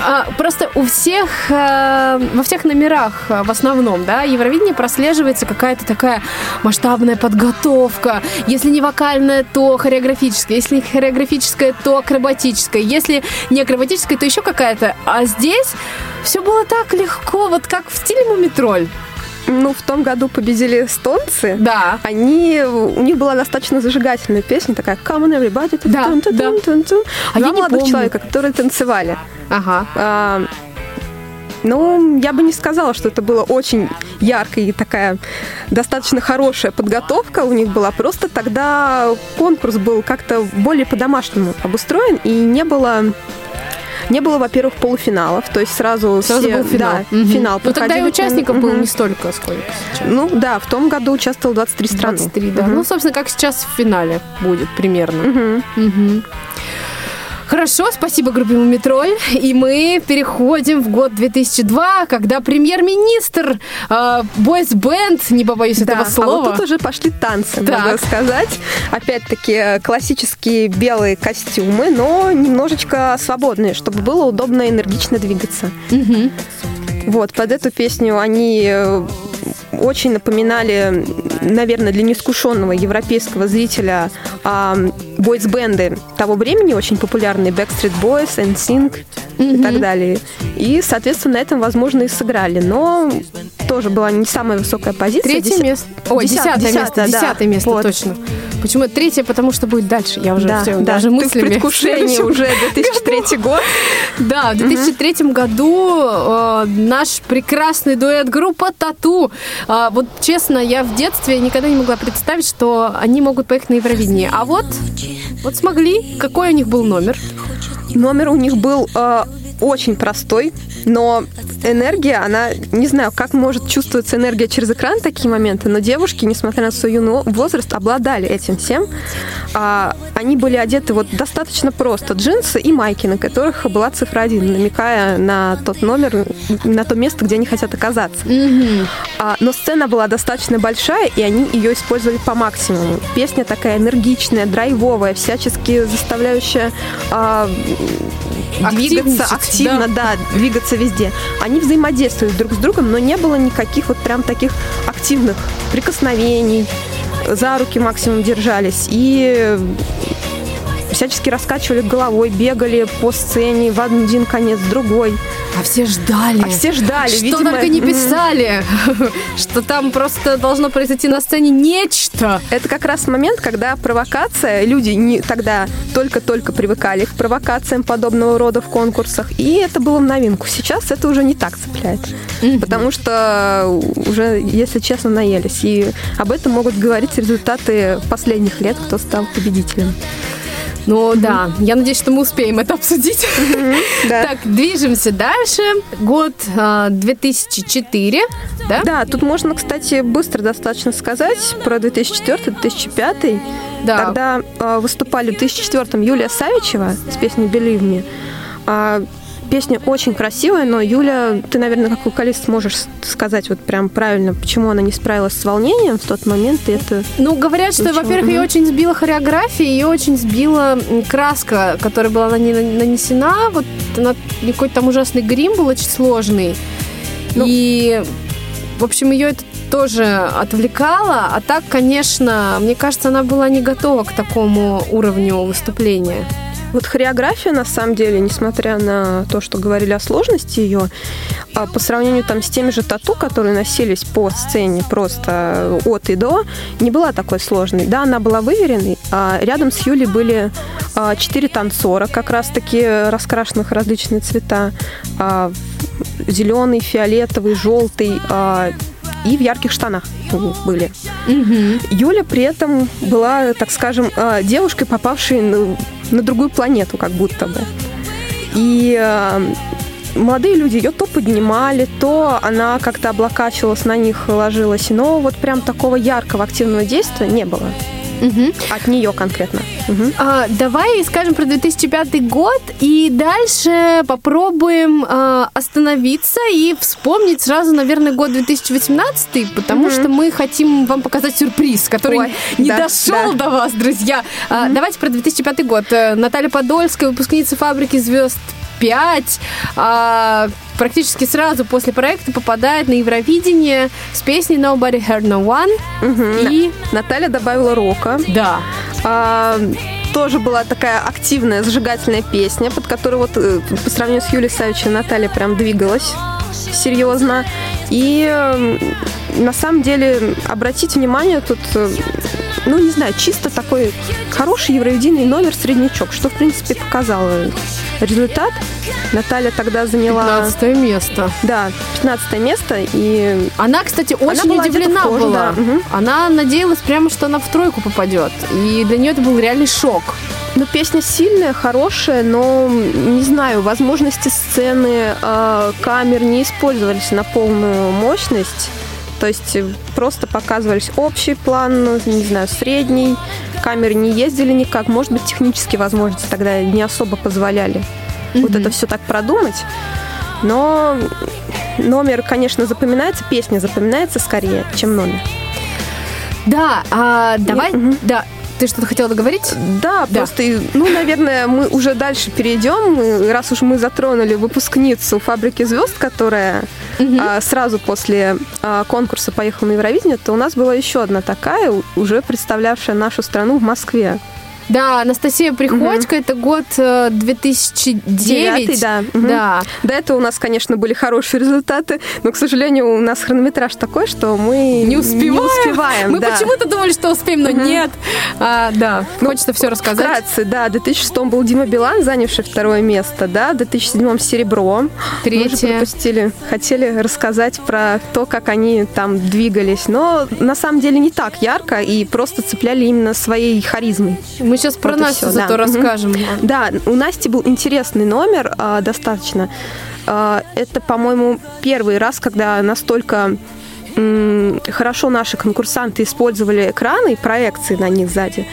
а, просто у всех, э, во всех номерах э, в основном, да, Евровидение прослеживается какая-то такая масштабная подготовка. Если не вокальная, то хореографическая. Если не хореографическая, то акробатическая. Если не акробатическая, то еще какая-то. А здесь все было так легко, вот как в стиле Мумитроль. Ну, в том году победили эстонцы. Да. Они, у них была достаточно зажигательная песня, такая «Come on, everybody». Да, Тун-тун-тун-тун-тун. А Два я не молодых помню. человека, которые танцевали. Ага. А, ну, я бы не сказала, что это было очень яркая и такая достаточно хорошая подготовка у них была. Просто тогда конкурс был как-то более по-домашнему обустроен, и не было... Не было, во-первых, полуфиналов, то есть сразу, Сразу все, был финал. да, Мгм. финал. Ну тогда и участников было Мгм. не столько, сколько сейчас. Ну да, в том году участвовало 23 страны. 23, да. Мгм. Ну, собственно, как сейчас в финале будет примерно. Мгм. Мгм. Хорошо, спасибо группе Мумитроль. И мы переходим в год 2002, когда премьер-министр э, бойс-бенд, не побоюсь этого А слова. вот тут уже пошли танцы, Так. надо сказать. Опять-таки э, классические белые костюмы, но немножечко свободные, чтобы было удобно и энергично двигаться. Мгм. Вот, под эту песню они э, очень напоминали, наверное, для неискушенного европейского зрителя а, бойс-бенды того времени, очень популярные Backstreet Boys, NSYNC и так далее. И, соответственно, на этом, возможно, и сыграли. Но тоже была не самая высокая позиция. Третье Деся- место. Ой, десятое, место. да. Десятое место, Вот. точно. Почему третье? Потому что будет дальше. Я уже Да, все, да, даже ты в мыслями. предвкушении уже *laughs* 2003 год. Да, в 2003 году э, наш прекрасный дуэт группа Тату. А, вот честно, я в детстве никогда не могла представить, что они могут поехать на Евровидение. А вот, вот смогли. Какой у них был номер? Номер у них был э, очень простой, но энергия, она, не знаю, как может чувствоваться энергия через экран такие моменты, но девушки, несмотря на свой юный возраст, обладали этим всем. А, они были одеты вот достаточно просто. Джинсы и майки, на которых была цифра 1, намекая на тот номер, на то место, где они хотят оказаться. А, но сцена была достаточно большая, и они ее использовали по максимуму. Песня такая энергичная, драйвовая, всячески заставляющая а, двигаться Активничать, активно, да. двигаться везде. Они взаимодействовали друг с другом, но не было никаких вот прям таких активных прикосновений, за руки максимум держались и всячески раскачивали головой, бегали по сцене в один конец, в другой. А все ждали. А все ждали, Что видимо, только не писали, *laughs* что там просто должно произойти на сцене нечто. Это как раз момент, когда провокация, люди не, тогда только-только привыкали к провокациям подобного рода в конкурсах, и это было в новинку. Сейчас это уже не так цепляет, потому что уже, если честно, наелись. И об этом могут говорить результаты последних лет, кто стал победителем. Ну да, я надеюсь, что мы успеем это обсудить. Так, движемся дальше. Год а, 2004, да? Да, тут можно, кстати, быстро достаточно сказать про 2004-2005. Да. Тогда э, выступали в 2004-м Юлия Савичева с песней «Believe Me». Песня очень красивая, но Юля, ты, наверное, как вокалист можешь сказать вот прям правильно, почему она не справилась с волнением в тот момент, и это... Ну, говорят, что, во-первых, ее очень сбила хореография, ее очень сбила краска, которая была на ней на- нанесена. Вот она, какой-то там ужасный грим был очень сложный. Ну. И, в общем, ее это тоже отвлекало. А так, конечно, мне кажется, она была не готова к такому уровню выступления. Вот хореография, на самом деле, несмотря на то, что говорили о сложности ее, а, по сравнению там с теми же тату, которые носились по сцене просто от и до, не была такой сложной. Да, она была выверенной, а рядом с Юлей были а, четыре танцора, как раз-таки раскрашенных различные цвета. а, Зеленый, фиолетовый, желтый, и в ярких штанах были. Юля при этом была, так скажем, э, девушкой, попавшей на, на другую планету, как будто бы. И э, молодые люди ее то поднимали, то она как-то облокачивалась на них, ложилась. Но вот прям такого яркого активного действия не было. От нее конкретно. Мгм. А, давай скажем про 2005 год и дальше попробуем а, остановиться и вспомнить сразу, наверное, год 2018, потому что мы хотим вам показать сюрприз, который Ой, не да, дошел да. до вас, друзья. А, давайте про 2005 год. Наталья Подольская, выпускница фабрики звезд 5, а, практически сразу после проекта попадает на Евровидение с песней Nobody Heard No One. Мгм. И Наталья добавила рока. да, А, тоже была такая активная, зажигательная песня, под которую вот э, по сравнению с Юлией Савичем Наталья прям двигалась серьезно. И на самом деле обратить внимание тут, э, ну не знаю, чисто такой хороший евровидийный номер среднячок, что в принципе показало результат. Наталья тогда заняла 15 место. да, 15 место, и Она, кстати, очень была где-то удивлена в коже, была. да. Мгм. Она надеялась прямо, что она в тройку попадет. И для нее это был реальный шок. Ну, песня сильная, хорошая, но, не знаю, возможности сцены, э, камер не использовались на полную мощность. То есть э, просто показывались общий план, ну, не знаю, средний. Камеры не ездили никак. Может быть, технические возможности тогда не особо позволяли вот это все так продумать. Но номер, конечно, запоминается, песня запоминается скорее, чем номер. Да, а, давай, мгм. да. Ты что-то хотела договорить? Да, просто, и, ну, наверное, мы уже дальше перейдем, раз уж мы затронули выпускницу «Фабрики звезд», которая а, сразу после а, конкурса поехала на Евровидение, то у нас была еще одна такая, уже представлявшая нашу страну в Москве. Да, Анастасия Приходько, это год э, 2009. Девятый, да. Мгм. Да. До этого у нас, конечно, были хорошие результаты, но, к сожалению, у нас хронометраж такой, что мы Не успеваем. Не успеваем, Мы да. почему-то думали, что успеем, но нет. А, да, хочется все рассказать. Вкратце, да, в 2006 был Дима Билан, занявший второе место, да, в 2007 серебро. Мы Третье. же пропустили. Хотели рассказать про то, как они там двигались, но на самом деле не так ярко и просто цепляли именно своей харизмой. Мы сейчас про Вот Настю зато да. Расскажем. Да, у Насти был интересный номер а, достаточно. А, это, по-моему, первый раз, когда настолько хорошо наши конкурсанты использовали экраны и проекции на них сзади.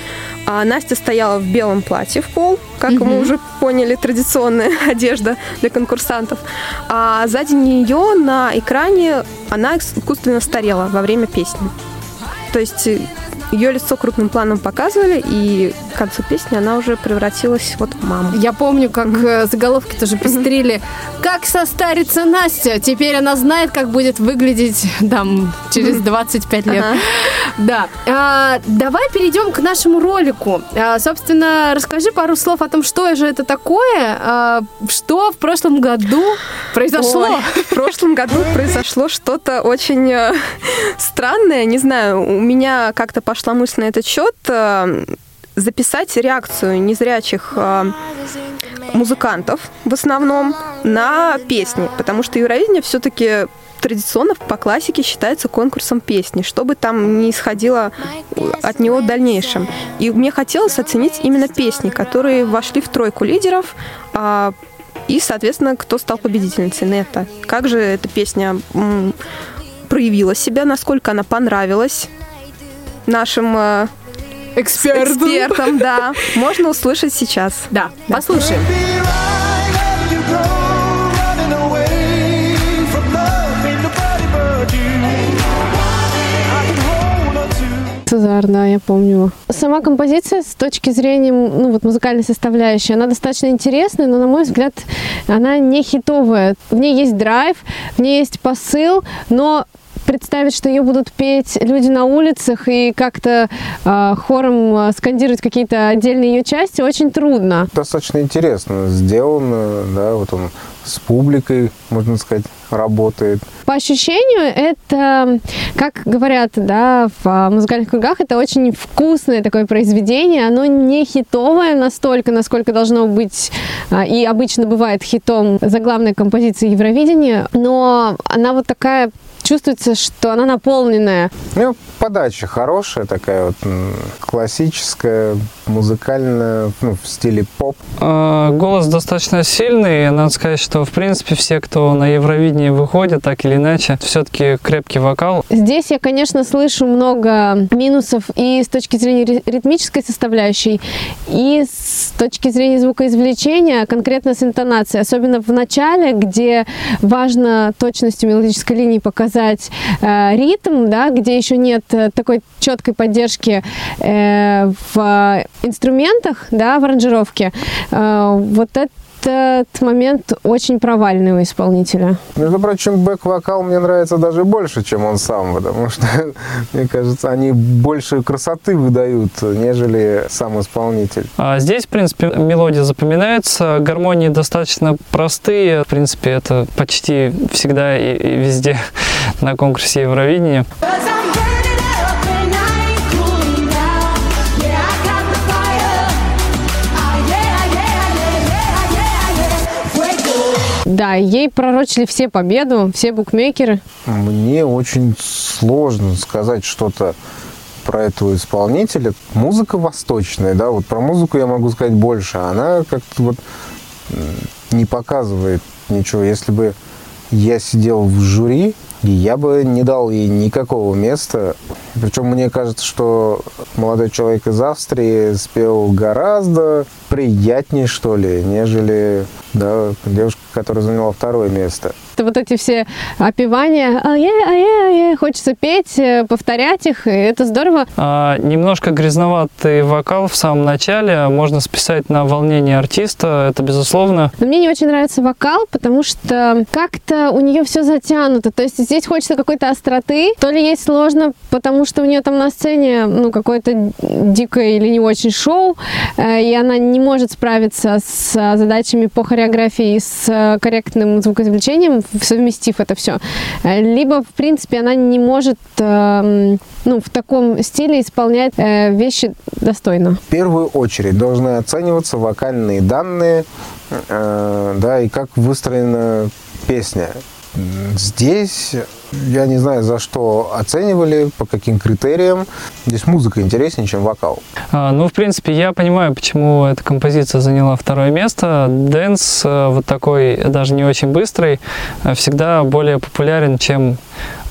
А Настя стояла в белом платье в пол, как мы уже поняли, традиционная *laughs* одежда для конкурсантов. А сзади нее на экране она искусственно старела во время песни. То есть ее лицо крупным планом показывали, и к концу песни она уже превратилась вот в маму. Я помню, как э, заголовки тоже пестрили. Как состарится Настя? Теперь она знает, как будет выглядеть там через 25 лет. Ага. Да. А, давай перейдем к нашему ролику. А, собственно, расскажи пару слов о том, что же это такое, а, что в прошлом году произошло. Ой, в прошлом году произошло что-то очень э, странное. Не знаю, у меня как-то пошла мысль на этот счет э, записать реакцию незрячих э, музыкантов в основном на песни, потому что Евровидение все-таки традиционно по классике считается конкурсом песни, что бы там ни исходило от него в дальнейшем. И мне хотелось оценить именно песни, которые вошли в тройку лидеров, а, и, соответственно, кто стал победительницей Нета. Как же эта песня проявила себя, насколько она понравилась нашим э, Экспертам. экспертам, да. Можно услышать сейчас. Да, послушаем. Цезар, да, я помню его. Сама композиция с точки зрения ну, вот, музыкальной составляющей, она достаточно интересная, но, на мой взгляд, она не хитовая. В ней есть драйв, в ней есть посыл, но представить, что ее будут петь люди на улицах и как-то э, хором э, скандировать какие-то отдельные ее части, очень трудно. Достаточно интересно сделано, да, вот он с публикой, можно сказать, работает. По ощущению, это, как говорят да, в а, музыкальных кругах, это очень вкусное такое произведение. Оно не хитовое настолько, насколько должно быть а, и обычно бывает хитом заглавной композиции Евровидения, но она вот такая чувствуется, что она наполненная. Ну, подача хорошая такая вот классическая, музыкальная, ну, в стиле поп. Э, Голос достаточно сильный. Надо сказать, что, в принципе, все, кто на Евровидение выходит, так или иначе, все-таки крепкий вокал. Здесь я, конечно, слышу много минусов и с точки зрения ри- ритмической составляющей, и с точки зрения звукоизвлечения, конкретно с интонацией. Особенно в начале, где важно точностью мелодической линии показать э, ритм, да, где еще нет э, такой четкой поддержки э, в инструментах, да, в аранжировке. Вот этот момент очень провальный у исполнителя. Между прочим, бэк-вокал мне нравится даже больше, чем он сам, потому что, *laughs* мне кажется, они больше красоты выдают, нежели сам исполнитель. А здесь, в принципе, мелодия запоминается, гармонии достаточно простые. В принципе, это почти всегда и, и везде *laughs* на конкурсе Евровидения. Да, ей пророчили все победу, все букмекеры. Мне очень сложно сказать что-то про этого исполнителя. Музыка восточная, да, вот про музыку я могу сказать больше. Она как-то вот не показывает ничего. Если бы я сидел в жюри, я бы не дал ей никакого места. Причем мне кажется, что молодой человек из Австрии спел гораздо приятнее, что ли, нежели да, девушка, которая заняла второе место. Это вот эти все опевания, а я, а я, а я, хочется петь, э, повторять их, и это здорово. А, немножко грязноватый вокал в самом начале можно списать на волнение артиста, это безусловно. Но мне не очень нравится вокал, потому что как-то у нее все затянуто. То есть здесь хочется какой-то остроты. То ли ей сложно, потому что у нее там на сцене ну, какое-то дикое или не очень шоу, э, и она не может справиться с задачами по хореографии и с э, корректным звукоизвлечением, совместив это все. Либо, в принципе, она не может эм, ну, в таком стиле исполнять э, вещи достойно. В первую очередь должны оцениваться вокальные данные, э, да, и как выстроена песня. Здесь я не знаю, за что оценивали, по каким критериям. Здесь музыка интереснее, чем вокал. А, ну, в принципе, я понимаю, почему эта композиция заняла второе место. Dance, э, вот такой, даже не очень быстрый, э, всегда более популярен, чем...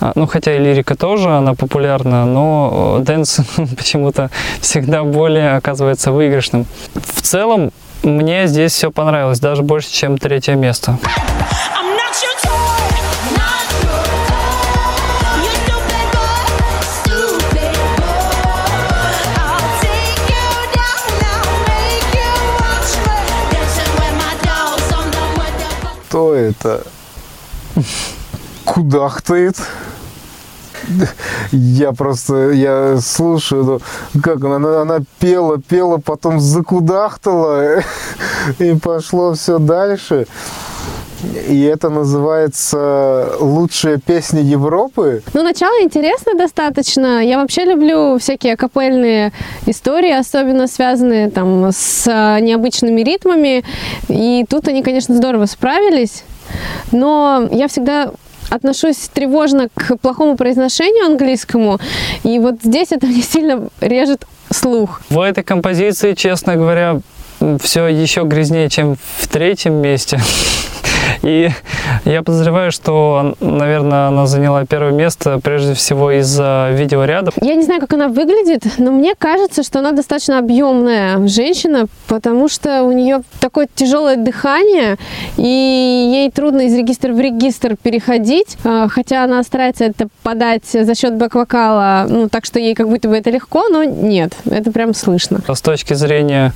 а, Ну, хотя и лирика тоже, она популярна, но э, dance *laughs* почему-то всегда более оказывается выигрышным. В целом, мне здесь все понравилось, даже больше, чем третье место. Кто это? Кудахтает. Я просто, я слушаю, ну, как она, она, пела, пела, потом закудахтала, *laughs* и пошло все дальше. И это называется «Лучшая песня Европы». Ну, начало интересно достаточно. Я вообще люблю всякие капельные истории, особенно связанные там с а, необычными ритмами. И тут они, конечно, здорово справились. Но я всегда отношусь тревожно к плохому произношению английскому. И вот здесь это *laughs* мне сильно режет слух. В этой композиции, честно говоря, все еще грязнее, чем в третьем месте. *laughs* И я подозреваю, что, наверное, она заняла первое место прежде всего из-за видеоряда. Я не знаю, как она выглядит, но мне кажется, что она достаточно объемная женщина, потому что у нее такое тяжелое дыхание, и ей трудно из регистра в регистр переходить, а, хотя она старается это подать за счет бэк-вокала, ну, так что ей как будто бы это легко, но нет, это прям слышно. С точки зрения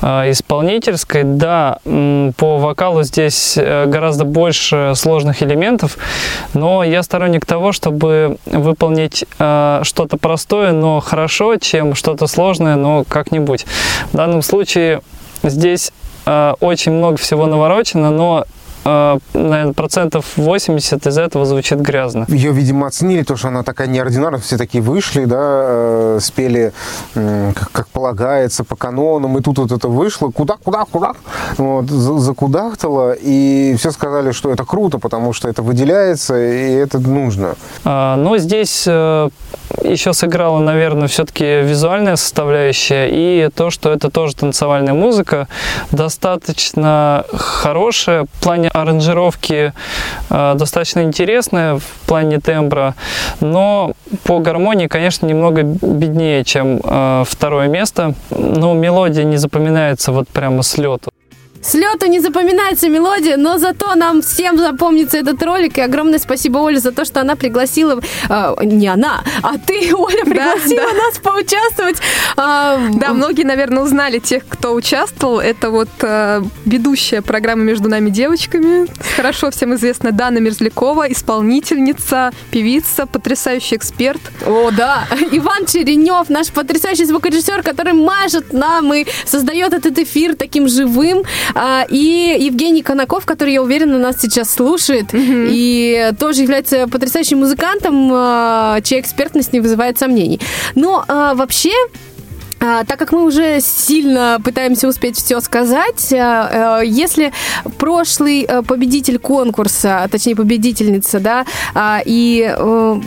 э, исполнительской, да, по вокалу здесь э, гораздо больше сложных элементов, но я сторонник того, чтобы выполнить э, что-то простое, но хорошо, чем что-то сложное, но как-нибудь. В данном случае здесь э, очень много всего наворочено, но э, наверное, процентов 80 из этого звучит грязно. Ее, видимо, оценили, то, что она такая неординарная, все такие вышли, да, э, спели, как, как полагается, по канонам, и тут вот это вышло, куда, куда, куда, вот, за- закудахтало, и все сказали, что это круто, потому что это выделяется, и это нужно. А, Но здесь э, еще сыграла, наверное, все-таки визуальная составляющая и то, что это тоже танцевальная музыка, достаточно хорошая в плане аранжировки, э, достаточно интересная в плане тембра, но по гармонии, конечно, немного беднее, чем э, второе место. Но мелодия не запоминается вот прямо с лету. С лету не запоминается мелодия, но зато нам всем запомнится этот ролик. И огромное спасибо Оле за то, что она пригласила... э, не она, а ты, *laughs* Оля, пригласила да. нас поучаствовать. в- Да, многие, наверное, узнали тех, кто участвовал. Это вот э, ведущая программы «Между нами девочками». Хорошо всем известна Дана Мерзлякова, исполнительница, певица, потрясающий эксперт. О, да. *laughs* Иван Черенев, наш потрясающий звукорежиссер, который мажет нам и создает этот эфир таким живым. А, И Евгений Конаков, который, я уверена, нас сейчас слушает и тоже является потрясающим музыкантом, а, чья экспертность не вызывает сомнений. Но а, вообще а, так как мы уже сильно пытаемся успеть все сказать, а, а, если прошлый победитель конкурса, точнее победительница, да, и э,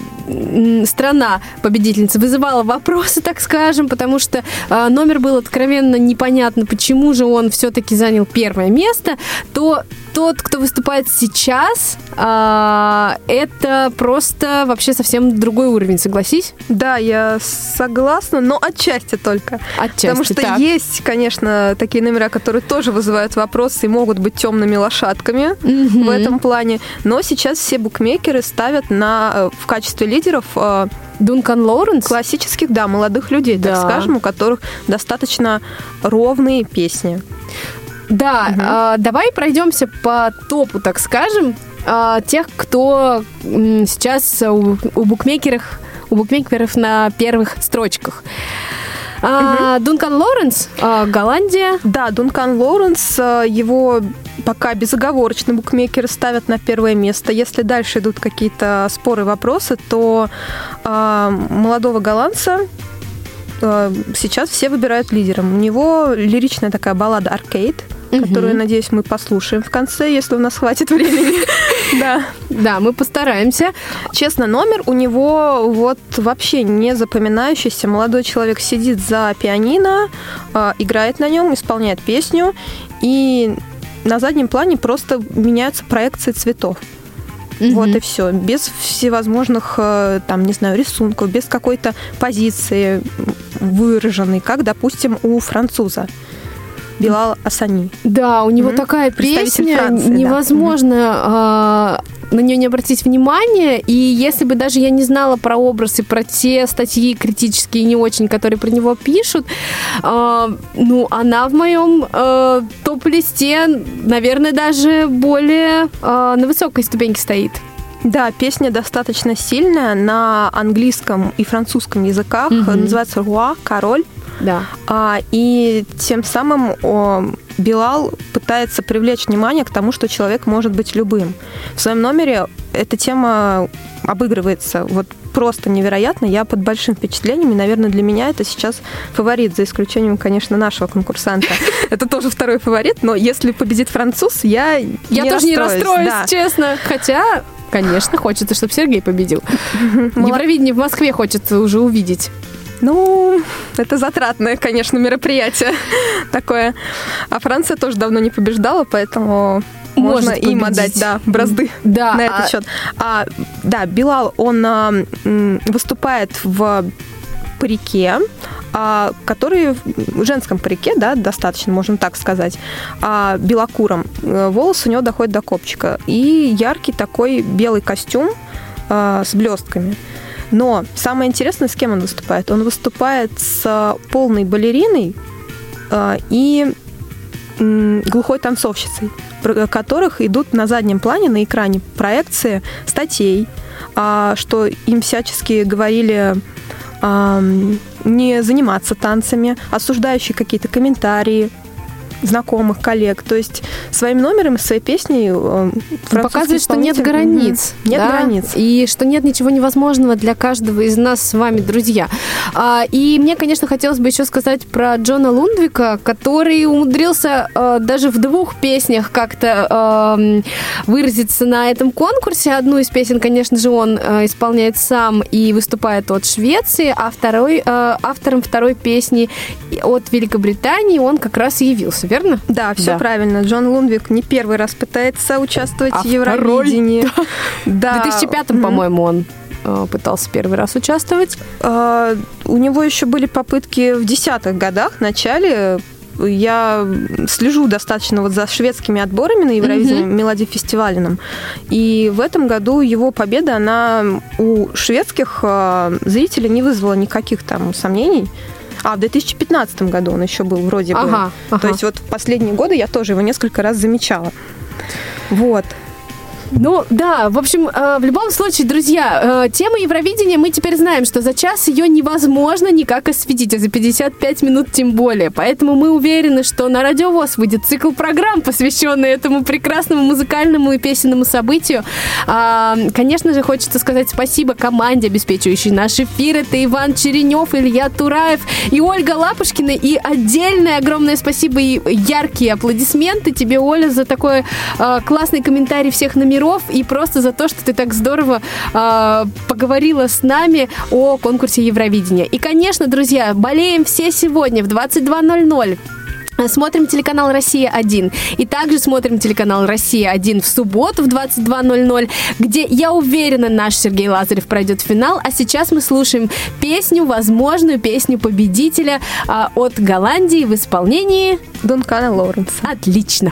страна победительница вызывала вопросы, так скажем, потому что а, номер был откровенно непонятно, почему же он все-таки занял первое место, то тот, кто выступает сейчас, а, это просто вообще совсем другой уровень, согласись? Да, я согласна, но отчасти только. Отчасти, Потому что так. есть, конечно, такие номера, которые тоже вызывают вопросы и могут быть темными лошадками в этом плане. Но сейчас все букмекеры ставят на, э, в качестве лидеров э, Дункан Лоуренс? Классических, да, молодых людей, Да. так скажем, у которых достаточно ровные песни. Да, а, давай пройдемся по топу, так скажем, а, тех, кто м, сейчас у, у букмекеров, у букмекеров на первых строчках. А, Дункан Лоуренс, а, Голландия. Да, Дункан Лоуренс, э, его пока безоговорочно букмекеры ставят на первое место. Если дальше идут какие-то споры, вопросы, то э, молодого голландца э, сейчас все выбирают лидером. У него лиричная такая баллада «Аркейд», которую, надеюсь, мы послушаем в конце, если у нас хватит времени. *laughs* Да. Да, мы постараемся. Честно, номер у него вот вообще не запоминающийся. Молодой человек сидит за пианино, э, играет на нем, исполняет песню, и на заднем плане просто меняются проекции цветов. Вот и все. Без всевозможных, э, там, не знаю, рисунков, без какой-то позиции выраженной, как, допустим, у француза. Билал Асани. Да, у него Мгм. такая песня, Франции, да. невозможно а, на нее не обратить внимание. И если бы даже я не знала про образ и про те статьи критические не очень, которые про него пишут, а, ну, она в моем а, топ-листе, наверное, даже более а, на высокой ступеньке стоит. Да, песня достаточно сильная на английском и французском языках. Мгм. Называется «Руа», «Король». Да. А, и тем самым о, Билал пытается привлечь внимание к тому, что человек может быть любым. В своем номере эта тема обыгрывается вот просто невероятно. Я под большим впечатлением, и, наверное, для меня это сейчас фаворит, за исключением, конечно, нашего конкурсанта. *laughs* Это тоже второй фаворит, но если победит француз, я Я не тоже не расстроюсь, расстроюсь, да. честно. Хотя, конечно, хочется, чтобы Сергей победил. *laughs* Евровидение в Москве хочется уже увидеть. Ну, это затратное, конечно, мероприятие *laughs* такое. А Франция тоже давно не побеждала, поэтому можно Может им победить. отдать, да, бразды Да, на этот а- счет. А, да, Билал, он а, выступает в парике, а, который в женском парике, да, достаточно, можно так сказать, а, белокуром. Э, Волосы у него доходят до копчика. И яркий такой белый костюм а, с блестками. Но самое интересное, с кем он выступает? Он выступает с полной балериной а, и глухой танцовщицей, про- которых идут на заднем плане, на экране проекции статей, а, что им всячески говорили не заниматься танцами, осуждающие какие-то комментарии знакомых, коллег. То есть своим номером, своей песней э, французский Показывает, что нет границ. Нет да, границ. И что нет ничего невозможного для каждого из нас с вами, друзья. А, и мне, конечно, хотелось бы еще сказать про Джона Лундвика, который умудрился э, даже в двух песнях как-то эм, выразиться на этом конкурсе. Одну из песен, конечно же, он э, исполняет сам и выступает от Швеции, а второй, автором второй песни от Великобритании он как раз и явился, верно? Да, все Да. правильно. Джон Лунвик не первый раз пытается участвовать А в Евровидении. *laughs* В Да. 2005, Мгм. по-моему, он э, пытался первый раз участвовать. А, У него еще были попытки в десятых годах, в начале. Я слежу достаточно вот за шведскими отборами на Евровидение, Мгм. Мелоди фестивалином. И в этом году его победа, она у шведских а, зрителей не вызвала никаких там сомнений. А, в 2015 году он еще был вроде бы. Ага, ага. То есть вот в последние годы я тоже его несколько раз замечала. Вот. Ну, да, в общем, э, в любом случае, друзья, э, тема Евровидения, мы теперь знаем, что за час ее невозможно никак осветить, а за 55 минут тем более. Поэтому мы уверены, что на Радиовоз выйдет цикл программ, посвященный этому прекрасному музыкальному и песенному событию. А, Конечно же, хочется сказать спасибо команде, обеспечивающей наш эфир. Это Иван Черенев, Илья Тураев и Ольга Лапушкина. И отдельное огромное спасибо и яркие аплодисменты тебе, Оля, за такой э, классный комментарий всех номеров миров и просто за то, что ты так здорово а, поговорила с нами о конкурсе Евровидения. И, конечно, друзья, болеем все сегодня в 22.00. Смотрим телеканал «Россия-1». И также смотрим телеканал «Россия-1» в субботу в 22.00, где, я уверена, наш Сергей Лазарев пройдет финал. А сейчас мы слушаем песню, возможную песню победителя а, от Голландии в исполнении Дункана Лоуренса. Отлично.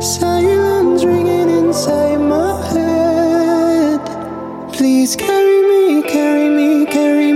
Silence ringing inside my head. Please carry me, carry me, carry